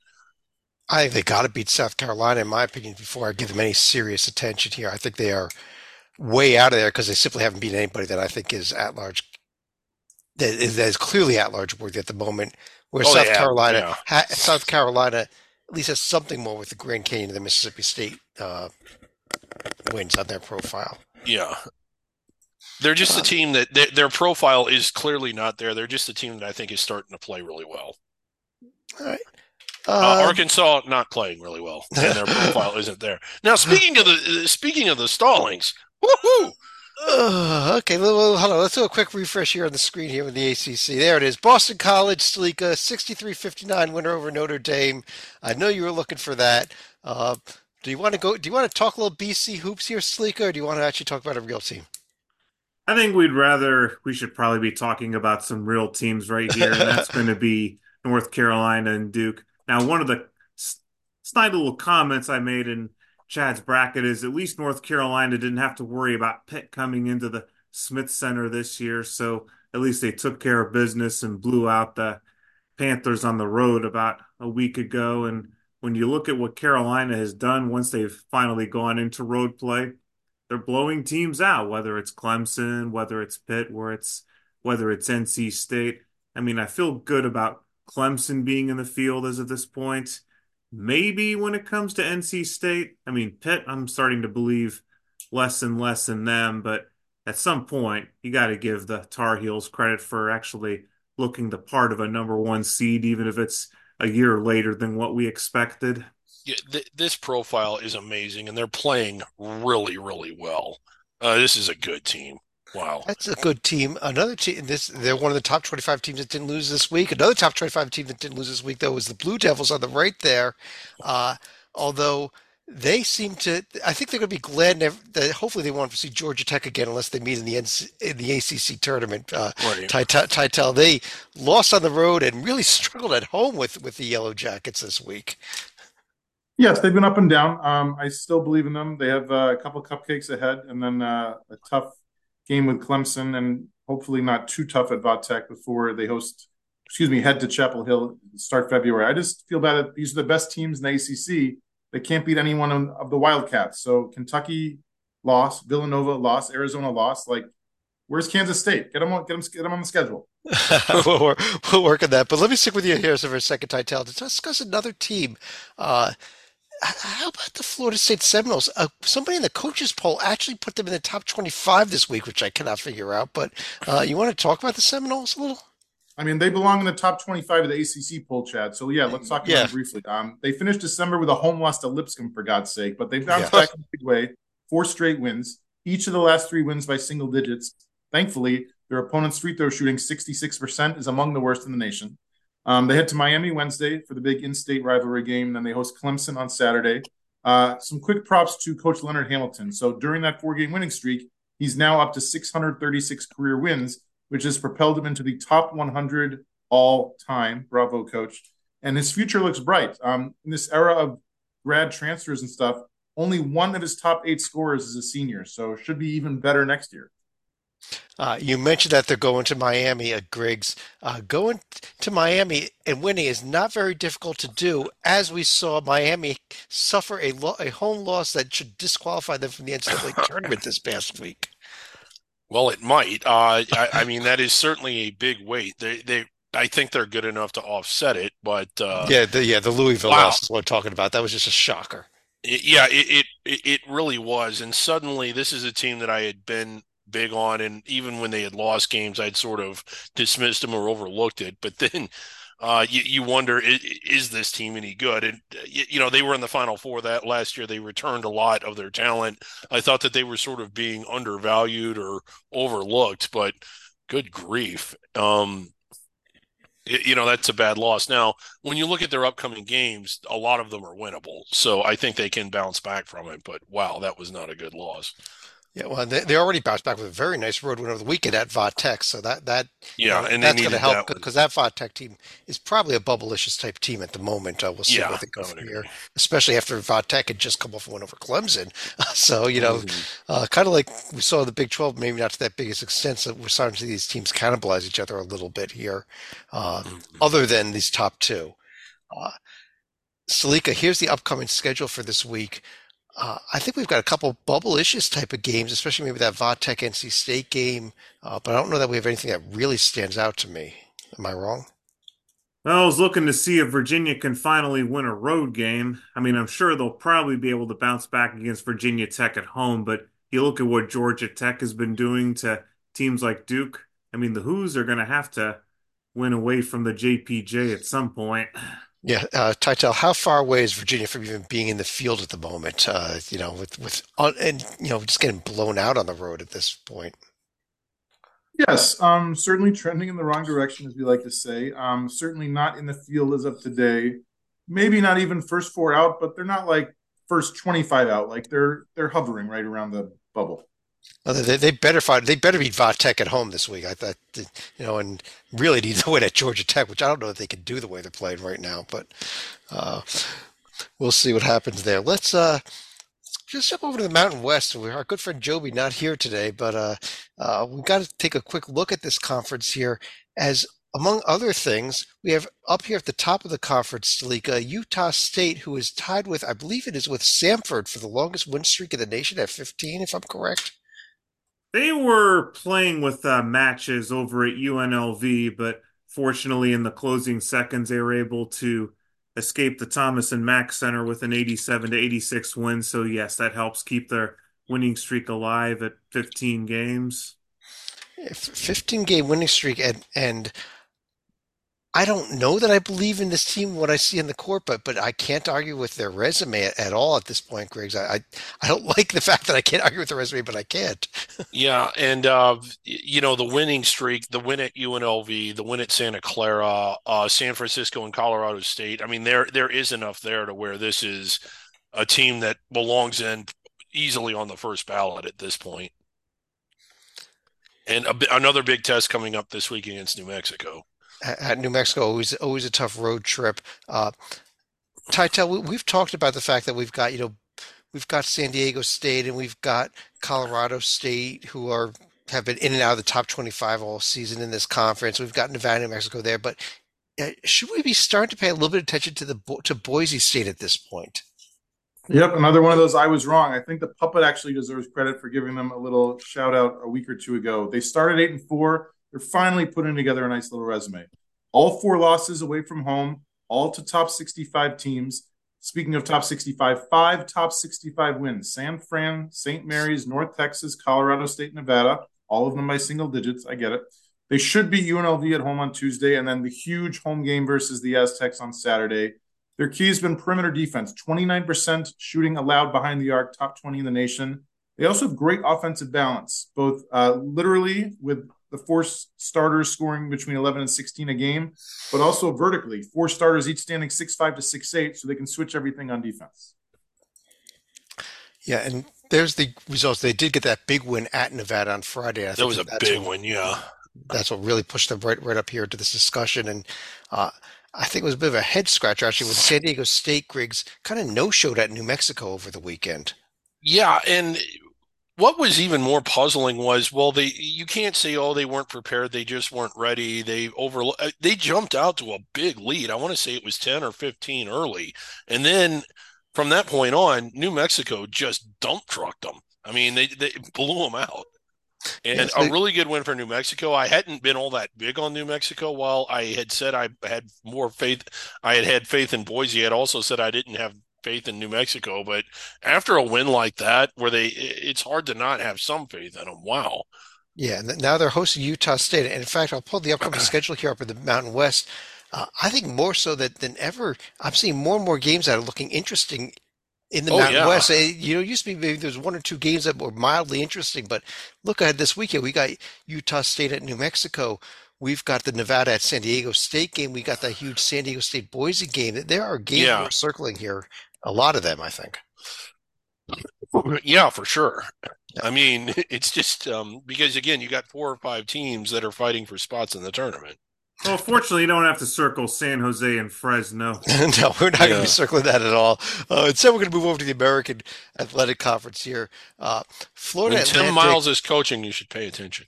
I think they got to beat South Carolina, in my opinion, before I give them any serious attention here. I think they are way out of there because they simply haven't beaten anybody that I think is at large, that is, that is clearly at large worthy at the moment. Where oh, South yeah, Carolina, yeah. Ha, South Carolina, at least has something more with the Grand Canyon and the Mississippi State uh, wins on their profile. Yeah, they're just a um, team that they, their profile is clearly not there. They're just a team that I think is starting to play really well. All right. Uh, uh, Arkansas not playing really well, and their profile isn't there. Now, speaking of the speaking of the stallings, woohoo! Uh, okay, hold on. Let's do a quick refresh here on the screen here with the ACC. There it is. Boston College, Salika, 63-59 winner over Notre Dame. I know you were looking for that. Uh, Do you want to go? Do you want to talk a little BC hoops here, Sleeker, or do you want to actually talk about a real team? I think we'd rather we should probably be talking about some real teams right here, and that's [laughs] going to be North Carolina and Duke. Now, one of the snide little comments I made in Chad's bracket is at least North Carolina didn't have to worry about Pitt coming into the Smith Center this year, so at least they took care of business and blew out the Panthers on the road about a week ago. And when you look at what Carolina has done once they've finally gone into road play, they're blowing teams out, whether it's Clemson, whether it's Pitt, where it's whether it's NC State. I mean, I feel good about Clemson being in the field as of this point. Maybe when it comes to NC State, I mean, Pitt, I'm starting to believe less and less in them, but at some point, you got to give the Tar Heels credit for actually looking the part of a number one seed, even if it's a year later than what we expected. Yeah, th- this profile is amazing, and they're playing really, really well. Uh, this is a good team. Wow, that's a good team. Another team. This they're one of the top twenty-five teams that didn't lose this week. Another top twenty-five team that didn't lose this week, though, was the Blue Devils on the right there. Uh, although they seem to. I think they're going to be glad that hopefully they won't see Georgia Tech again unless they meet in the NC, in the ACC tournament. Uh, Teitel they lost on the road and really struggled at home with with the Yellow Jackets this week. Yes, they've been up and down. Um, I still believe in them. They have uh, a couple cupcakes ahead, and then uh, a tough game with Clemson, and hopefully not too tough at Tech before they host. Excuse me, head to Chapel Hill start February. I just feel bad that these are the best teams in the ACC they can't beat anyone of the Wildcats. So Kentucky lost, Villanova lost, Arizona lost. Like, where's Kansas State? Get them on, get them, get them on the schedule. [laughs] we'll, we'll, work on that. But let me stick with you here for a second, Teitel, to discuss another team. Uh, how about the Florida State Seminoles? Uh, somebody in the coaches poll actually put them in the top 25 this week, which I cannot figure out. But uh, you want to talk about the Seminoles a little? I mean, they belong in the top 25 of the ACC poll, Chad. So, yeah, let's talk about yeah. briefly. Um, they finished December with a home loss to Lipscomb, for God's sake, but they bounced yeah. back in a big way. Four straight wins, each of the last three wins by single digits. Thankfully, their opponent's free throw shooting, 66%, is among the worst in the nation. Um, they head to Miami Wednesday for the big in state rivalry game. Then they host Clemson on Saturday. Uh, some quick props to Coach Leonard Hamilton. So, during that four game winning streak, he's now up to 636 career wins which has propelled him into the top 100 all time. Bravo, coach. And his future looks bright. Um, in this era of grad transfers and stuff, only one of his top eight scorers is a senior, so should be even better next year. Uh, you mentioned that they're going to Miami at Griggs. Uh, going to Miami and winning is not very difficult to do, as we saw Miami suffer a, lo- a home loss that should disqualify them from the NCAA [laughs] tournament this past week. Well, it might. Uh, I, I, mean, that is certainly a big weight. They, they, I think they're good enough to offset it, but uh, yeah, the, yeah, the Louisville wow. loss is what I'm talking about. That was just a shocker. It, yeah, it, it it really was, and suddenly this is a team that I had been big on, and even when they had lost games, I'd sort of dismissed them or overlooked it. But then uh, you, you, wonder is, is, this team any good? And you, you, know they were in the final four that last year. They returned a lot of their talent. I thought that they were sort of being undervalued or overlooked, but good grief, um, you know that's a bad loss. Now, when you look at their upcoming games, a lot of them are winnable, so I think they can bounce back from it. But wow, that was not a good loss. Yeah, well, they, they already bounced back with a very nice road win over the weekend at Vatech, so that that yeah, you know, and that's going to help because that, that Vatech team is probably a bubblicious type team at the moment. Uh, we'll see yeah, what they go from here, especially after Vatech had just come off a win over Clemson. [laughs] so you know, mm-hmm. uh, kind of like we saw the Big Twelve, maybe not to that biggest extent. So we're starting to see these teams cannibalize each other a little bit here, uh, mm-hmm. other than these top two. Uh, Salika, here's the upcoming schedule for this week. Uh, I think we've got a couple bubble-issues type of games, especially maybe that Vatech NC State game. Uh, but I don't know that we have anything that really stands out to me. Am I wrong? Well, I was looking to see if Virginia can finally win a road game. I mean, I'm sure they'll probably be able to bounce back against Virginia Tech at home, but you look at what Georgia Tech has been doing to teams like Duke. I mean, the Hoos are going to have to win away from the JPJ at some point. Yeah, uh, Teitel, how far away is Virginia from even being in the field at the moment? Uh, you know, with with and you know just getting blown out on the road at this point. Yes, um, certainly trending in the wrong direction, as we like to say. Um, certainly not in the field as of today. Maybe not even first four out, but they're not like first 25 out. Like they're they're hovering right around the bubble. They, they better find they better beat Tech at home this week. I thought, you know, and really need to [laughs] win at Georgia Tech, which I don't know if they can do the way they're playing right now, but uh, we'll see what happens there. Let's uh, just jump over to the Mountain West. Our good friend Joby not here today, but uh, uh, we've got to take a quick look at this conference here. As among other things, we have up here at the top of the conference, Stalika, Utah State, who is tied with, I believe it is with Samford for the longest win streak in the nation at 15, if I'm correct. They were playing with uh, matches over at UNLV, but fortunately, in the closing seconds, they were able to escape the Thomas and Mack Center with an 87 to 86 win. So yes, that helps keep their winning streak alive at 15 games. 15 game winning streak and and I don't know that I believe in this team what I see in the court, but but I can't argue with their resume at, at all at this point, Griggs. I, I, I don't [laughs] like the fact that I can't argue with the resume, but I can't. [laughs] yeah, and uh, you know the winning streak, the win at UNLV, the win at Santa Clara, uh, San Francisco, and Colorado State. I mean, there there is enough there to where this is a team that belongs in easily on the first ballot at this point. And a, another big test coming up this week against New Mexico at New Mexico, always always a tough road trip. Uh, Teitel, we, have talked about the fact that we've got you know we've got San Diego State and we've got Colorado State who are have been in and out of the top 25 all season in this conference. We've got Nevada, New Mexico there, but uh, should we be starting to pay a little bit of attention to the to Boise State at this point? Yep, another one of those. I was wrong. I think the puppet actually deserves credit for giving them a little shout out a week or two ago. They started eight and four. They're finally putting together a nice little resume. All four losses away from home, all to top 65 teams. Speaking of top 65, five top 65 wins San Fran, St. Mary's, North Texas, Colorado State, Nevada, all of them by single digits. I get it. They should be UNLV at home on Tuesday, and then the huge home game versus the Aztecs on Saturday. Their key has been perimeter defense 29% shooting allowed behind the arc, top 20 in the nation. They also have great offensive balance, both uh, literally with the four starters scoring between 11 and 16 a game, but also vertically, four starters each standing six five to six eight, so they can switch everything on defense. Yeah, and there's the results. They did get that big win at Nevada on Friday. I that was a big what, win, yeah. That's what really pushed them right right up here to this discussion, and uh, I think it was a bit of a head scratcher actually with San Diego State Griggs kind of no showed at New Mexico over the weekend. Yeah, and what was even more puzzling was well they you can't say oh they weren't prepared they just weren't ready they over uh, they jumped out to a big lead i want to say it was 10 or 15 early and then from that point on new mexico just dump trucked them i mean they, they blew them out and yes, they, a really good win for New Mexico. I hadn't been all that big on New Mexico while I had said I had more faith. I had had faith in Boise. I had also said I didn't have faith in New Mexico, but after a win like that, where they, it's hard to not have some faith in them. Wow. Yeah, now they're hosting Utah State. And in fact, I'll pull the upcoming [clears throat] schedule here up in the Mountain West. Uh, I think more so that than ever, I'm seeing more and more games that are looking interesting in the oh, Mountain yeah. West. It, you know, it used to be maybe there's one or two games that were mildly interesting, but look ahead this weekend. We got Utah State at New Mexico. We've got the Nevada at San Diego State game. We got that huge San Diego State Boise game. There are games yeah. circling here a lot of them, I think. Yeah, for sure. I mean, [laughs] it's just um, because again, you got four or five teams that are fighting for spots in the tournament. Well, fortunately, you don't have to circle San Jose and Fresno. [laughs] no, we're not yeah. going to be circling that at all. Uh, instead, we're going to move over to the American Athletic Conference here. Uh, Florida when Atlantic. Tim Miles is coaching. You should pay attention.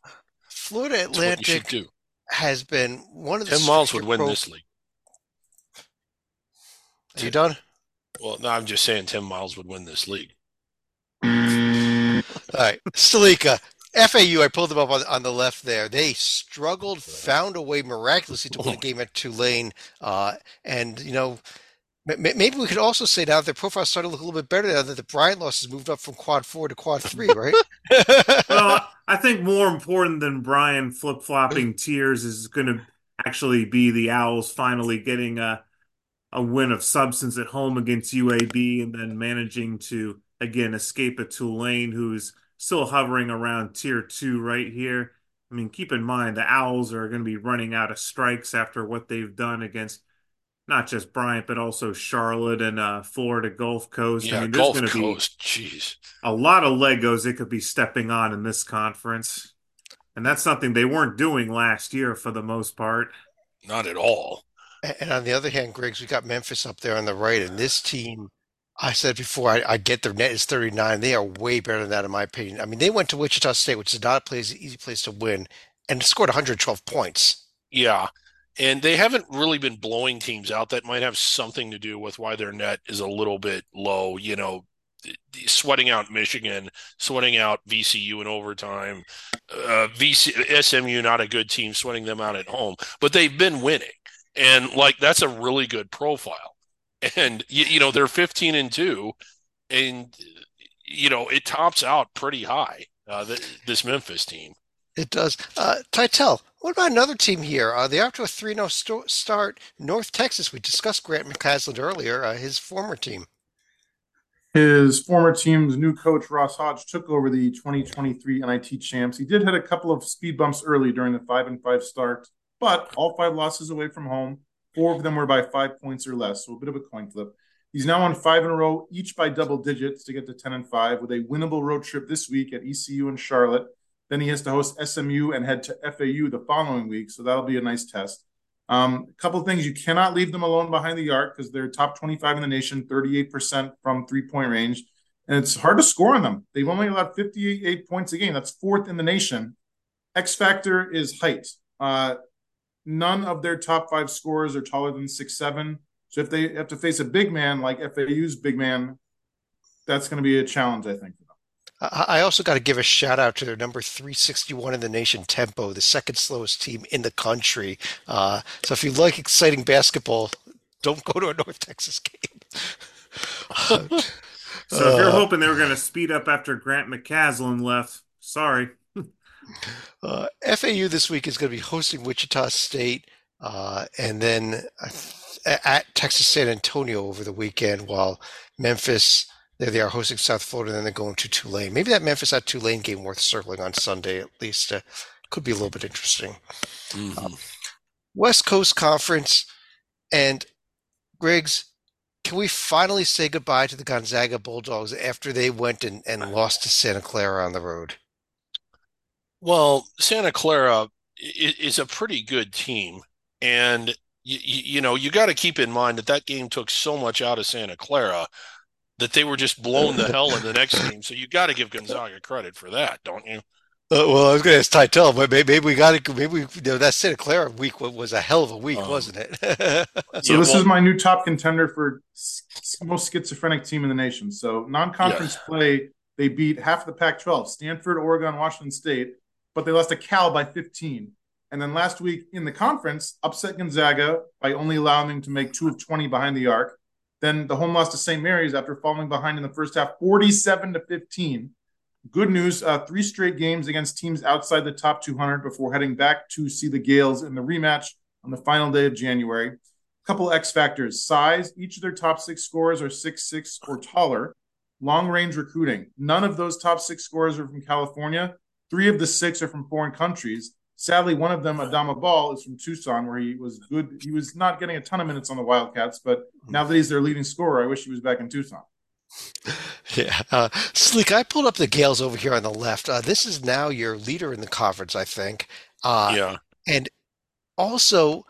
Florida Atlantic has been one of the. Tim Miles would win pro- this league. Are you done? Well, no, I'm just saying Tim Miles would win this league. All right, Salika, FAU. I pulled them up on, on the left there. They struggled, found a way miraculously to win a game at Tulane, uh, and you know. Maybe we could also say now that their profile started to look a little bit better now that the Bryant loss has moved up from quad four to quad three, right? [laughs] well, I think more important than Bryant flip flopping tiers is going to actually be the Owls finally getting a a win of substance at home against UAB and then managing to again escape a Tulane who's still hovering around tier two right here. I mean, keep in mind the Owls are going to be running out of strikes after what they've done against not just Bryant, but also Charlotte and uh, Florida Gulf Coast. I Yeah, mean, there's going Gulf to be Coast. Jeez. a lot of Legos they could be stepping on in this conference. And that's something they weren't doing last year for the most part. Not at all. And on the other hand, Griggs, we got Memphis up there on the right, and this team, I said before, I, I get their net is 39. They are way better than that, in my opinion. I mean, they went to Wichita State, which is not a place, easy place to win, and scored 112 points. Yeah. And they haven't really been blowing teams out. That might have something to do with why their net is a little bit low. You know, sweating out Michigan, sweating out VCU in overtime, uh, VC, SMU not a good team, sweating them out at home, but they've been winning, and like that's a really good profile. And you, you know they're 15 and two, and you know it tops out pretty high. Uh, th this Memphis team. It does. Uh, Teitel, what about another team here? Uh, they're after a 3 0 st- start. North Texas, we discussed Grant McCasland earlier, uh, his former team. His former team's new coach, Ross Hodge, took over the 2023 NIT champs. He did hit a couple of speed bumps early during the 5 and 5 start, but all five losses away from home. Four of them were by five points or less, so a bit of a coin flip. He's now on five in a row, each by double digits to get to 10 and 5, with a winnable road trip this week at ECU and Charlotte. Then he has to host SMU and head to FAU the following week, so that'll be a nice test. Um, a couple things you cannot leave them alone behind the arc because they're top 25 in the nation, 38% from three point range. And it's hard to score on them. They've only allowed 58 points a game. That's fourth in the nation. X factor is height. Uh, none of their top five scorers are taller than six seven. So if they have to face a big man like FAU's big man, that's going to be a challenge, I think. I I also got to give a shout out to their number 361 in the nation tempo, the second slowest team in the country. Uh, so if you like exciting basketball, don't go to a North Texas game. [laughs] So if you're hoping they were going to speed up after Grant McCasland left, sorry. Uh, FAU this week is going to be hosting Wichita State uh, and then uh, at Texas San Antonio over the weekend, while Memphis, there they are hosting South Florida, and then they're going to Tulane. Maybe that Memphis at Tulane game worth circling on Sunday at least. Uh, could be a little bit interesting. Mhm. West Coast Conference and Griggs, can we finally say goodbye to the Gonzaga Bulldogs after they went and, and lost to Santa Clara on the road? Well, Santa Clara is a pretty good team, and you, you know you got to keep in mind that that game took so much out of Santa Clara that they were just blown the hell in the next game. So you got to give Gonzaga credit for that, don't you? Uh, well, I was going to ask Teitel, but maybe, maybe we got to, maybe we, you know, that Santa Clara week was a hell of a week, Um, wasn't it? [laughs] So Yeah, this well- is my new top contender for most schizophrenic team in the nation. So non-conference play, they beat half of the Pac-12, Stanford, Oregon, Washington State, but they lost to Cal by 15. And then last week in the conference, upset Gonzaga by only allowing them to make two of 20 behind the arc. Then the home loss to St. Mary's after falling behind in the first half, 47 to 15. Good news: uh, three straight games against teams outside the top 200 before heading back to see the Gales in the rematch on the final day of January. A Couple X factors: size. Each of their top six scorers are six six or taller. Long range recruiting. None of those top six scorers are from California. Three of the six are from foreign countries. Sadly, one of them, Adama Bal, is from Tucson, where he was good. He was not getting a ton of minutes on the Wildcats, but now that he's their leading scorer, I wish he was back in Tucson. [laughs] Yeah. Uh, Sleek, I pulled up the Gales over here on the left. Uh, this is now your leader in the conference, I think. Uh, Yeah. And also,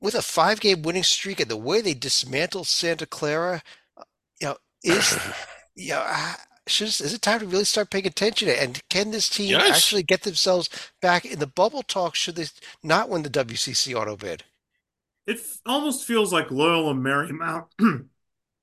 with a five game winning streak and the way they dismantled Santa Clara, uh, you know, is, [laughs] you know, should, is it time to really start paying attention? And can this team Yes. actually get themselves back in the bubble talk should they not win the WCC auto bid? It f- almost feels like Loyola Marymount [clears throat]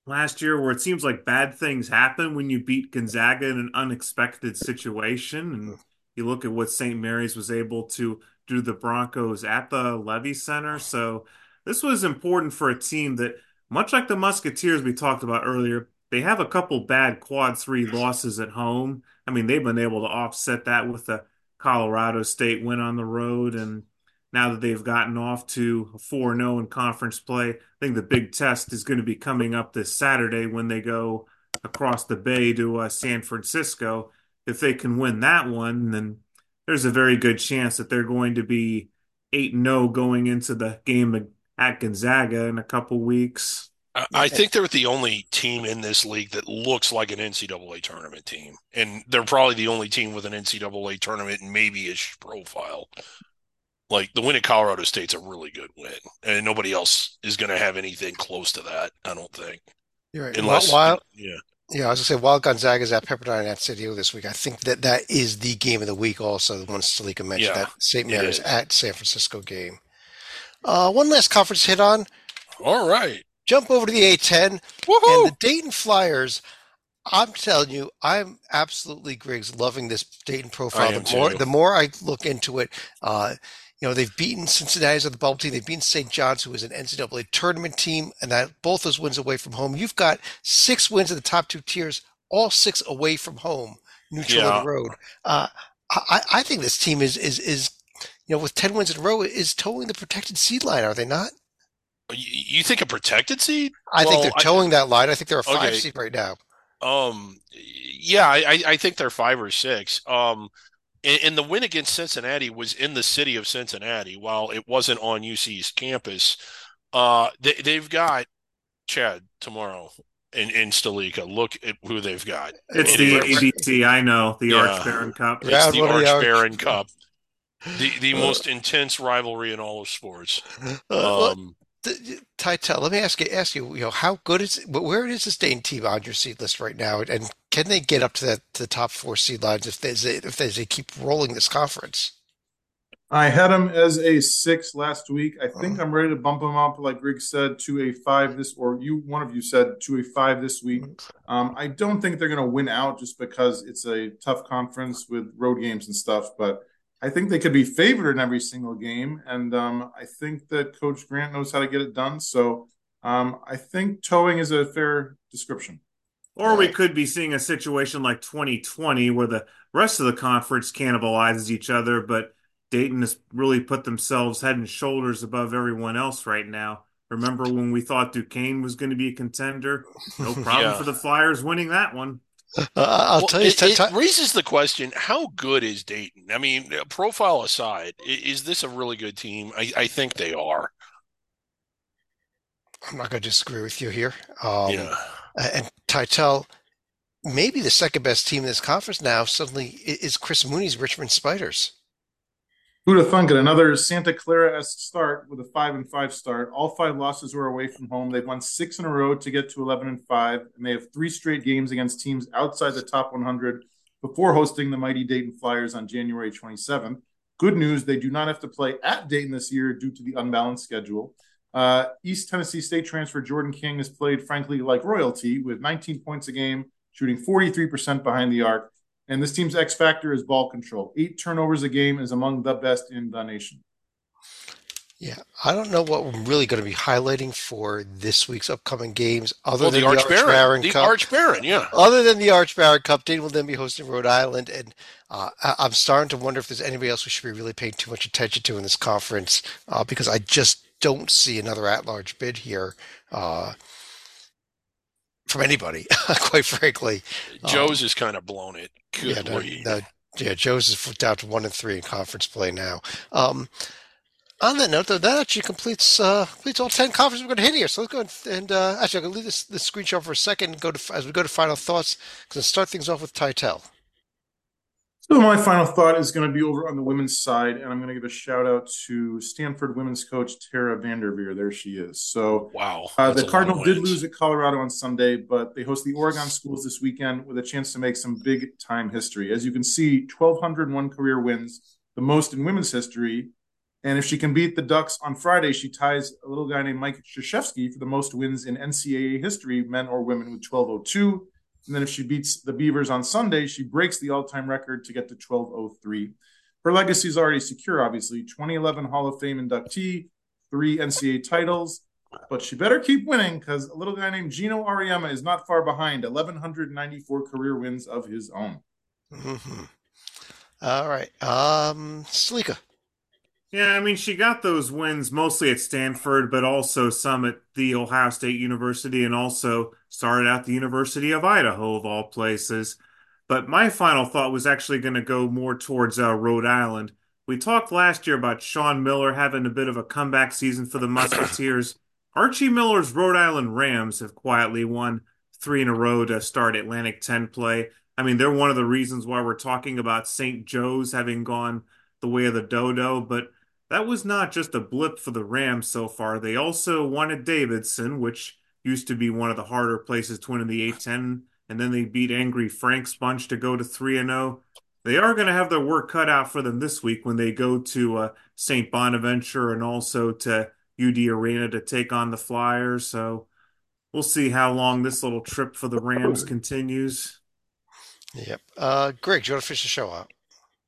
last year, where it seems like bad things happen when you beat Gonzaga in an unexpected situation. And mm-hmm. you look at what St. Mary's was able to do to the Broncos at the Leavey Center. So this was important for a team that, much like the Musketeers we talked about earlier, they have a couple bad quad three losses at home. I mean, they've been able to offset that with the Colorado State win on the road and now that they've gotten off to 4 0 in conference play. I think the big test is going to be coming up this Saturday when they go across the bay to uh, San Francisco. If they can win that one, then there's a very good chance that they're going to be 8 0 going into the game at Gonzaga in a couple weeks. I, think they're the only team in this league that looks like an NCAA tournament team, and they're probably the only team with an NCAA tournament and maybe ish profile. Like the win at Colorado State's a really good win, and nobody else is going to have anything close to that. I don't think. You're right. Unless, while, yeah, yeah, I was gonna say while Gonzaga's at Pepperdine at City this week, I think that that is the game of the week. Also, the one Salika mentioned Yeah, that St. Mary's at San Francisco game. Uh, one last conference hit on. all right. Jump over to the A10 and the Dayton Flyers. I'm telling you, I'm absolutely Griggs loving this Dayton profile. The more too. the more I look into it, uh, you know, they've beaten Cincinnati's at the bubble team. They've beaten St. John's, who is an NCAA tournament team, and that both those wins away from home. You've got six wins in the top two tiers, all six away from home, neutral on Yeah. the road. Uh, I, I think this team is is is you know with ten wins in a row is towing the protected seed line. Are they not? You, you think a protected seed? I think they're towing that line. I think they're a five Okay. seed right now. Um, yeah, I, I- I think they're five or six. Um, and, and the win against Cincinnati was in the city of Cincinnati, while it wasn't on UC's campus. Uh, they, they've got Chad tomorrow in in Stalica. Look at who they've got. It's the is- ABC, I know, the Yeah. Arch Baron Cup. Yeah. It's the one the Arch Arch- Baron Cup, the the [laughs] most intense rivalry in all of sports. Uh, Um, Th- Teitel, let me ask you, ask you, you know, how good is, wh- where is this Dayton team on your seed list right now, and can they get up to that to the top four seed lines if they if they, they keep rolling this conference? I had them as a six last week. I think I'm ready to bump them up, like Greg said, to a five this, or you, one of you said to a five this week. Um, I don't think they're going to win out just because it's a tough conference with road games and stuff, but I think they could be favored in every single game. And um, I think that Coach Grant knows how to get it done. So um, I think towing is a fair description. Or we could be seeing a situation like 2020 where the rest of the conference cannibalizes each other, but Dayton has really put themselves head and shoulders above everyone else right now. Remember when we thought Duquesne was going to be a contender? No [laughs] problem Yeah. for the Flyers winning that one. Uh, I'll well, tell you, it, Ti- it raises the question: How good is Dayton? I mean, profile aside, is this a really good team? I, I think they are. I'm not going to disagree with you here. Um, yeah. And Teitel, maybe the second best team in this conference now suddenly is Chris Mooney's Richmond Spiders. Who'd have thunk it? Another Santa Clara esque start with a five and five start. All five losses were away from home. They've won six in a row to get to eleven and five, and they have three straight games against teams outside the top 100 before hosting the mighty Dayton Flyers on January 27th. Good news: they do not have to play at Dayton this year due to the unbalanced schedule. Uh, East Tennessee State transfer Jordan King has played, frankly, like royalty with 19 points a game, shooting 43% behind the arc. And this team's X factor is ball control. Eight turnovers a game is among the best in the nation. Yeah, I don't know what we're really going to be highlighting for this week's upcoming games, other Well, than the Arch Baron, Baron the Cup. Arch Baron, yeah. Other than the Arch Baron Cup, Dayton will then be hosting Rhode Island, and uh, I- I'm starting to wonder if there's anybody else we should be really paying too much attention to in this conference, uh, because I just don't see another at-large bid here uh, from anybody, [laughs] quite frankly. Joe's has kind of blown it. Good yeah, no, lord. no, yeah, Joe's is down to one and three in conference play now. Um, on that note, though, that actually completes uh, completes all ten conferences we're going to hit here. So let's go and, and uh, actually, I'm going to leave this this screen share for a second and go to as we go to final thoughts. Because start things off with Teitel. So my final thought is going to be over on the women's side, and I'm going to give a shout out to Stanford women's coach Tara VanDerveer. There she is. So Wow. Uh, the a lot Cardinals of did lose at Colorado on Sunday, but they host the Oregon schools this weekend with a chance to make some big time history. As you can see, 1,201 career wins, the most in women's history. And if she can beat the Ducks on Friday, she ties a little guy named Mike Krzyzewski for the most wins in NCAA history, men or women, with 1202. And then if she beats the Beavers on Sunday, she breaks the all time record to get to 1203. Her legacy is already secure, obviously 2011 Hall of Fame inductee, three NCAA titles but she better keep winning because a little guy named Geno Auriemma is not far behind, 1,194 career wins of his own. Mm-hmm. All right, um, Slika. Yeah, I mean, she got those wins mostly at Stanford, but also some at the Ohio State University and also started at the University of Idaho, of all places. But my final thought was actually going to go more towards uh, Rhode Island. we talked last year about Sean Miller having a bit of a comeback season for the Musketeers. [coughs] Archie Miller's Rhode Island Rams have quietly won three in a row to start Atlantic 10 play. I mean, they're one of the reasons why we're talking about St. Joe's having gone the way of the dodo, but that was not just a blip for the Rams so far. They also at Davidson, which used to be one of the harder places to win in the A10, and then they beat Angry Frank's bunch to go to 3 and 0. They are going to have their work cut out for them this week when they go to uh, St. Bonaventure and also to UD Arena to take on the Flyers. So we'll see how long this little trip for the Rams continues. Yep. Uh, Greg, do you want to finish the show out?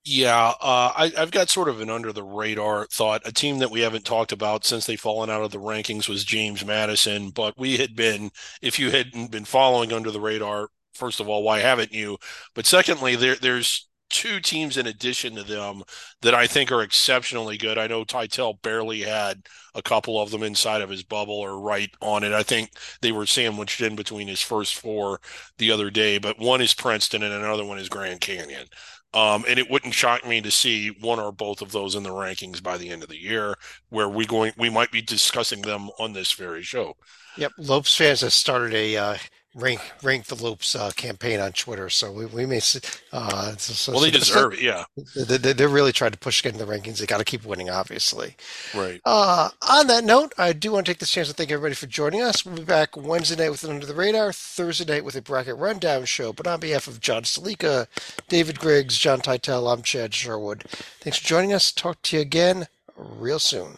Yeah, uh, I, have got sort of an under the radar thought. A team that we haven't talked about since they've fallen out of the rankings was James Madison, but we had been, if you hadn't been following under the radar, first of all, why haven't you? But secondly, there, there's two teams in addition to them that I think are exceptionally good. I know Teitel barely had a couple of them inside of his bubble or right on it. I think they were sandwiched in between his first four the other day, but one is Princeton and another one is Grand Canyon. Um, and it wouldn't shock me to see one or both of those in the rankings by the end of the year, where we going we might be discussing them on this very show. Yep, Lopes fans have started a uh, rank rank the Lopes uh, campaign on Twitter. So we, we may uh, so, well, they so deserve it. Yeah, they, they're really trying to push getting the rankings. They got to keep winning, obviously. Right. Uh, on that note, I do want to take this chance to thank everybody for joining us. We'll be back Wednesday night with an Under the Radar, Thursday night with a bracket rundown show. But on behalf of John Salika, David Griggs, John Teitel, I'm Chad Sherwood. Thanks for joining us. Talk to you again real soon.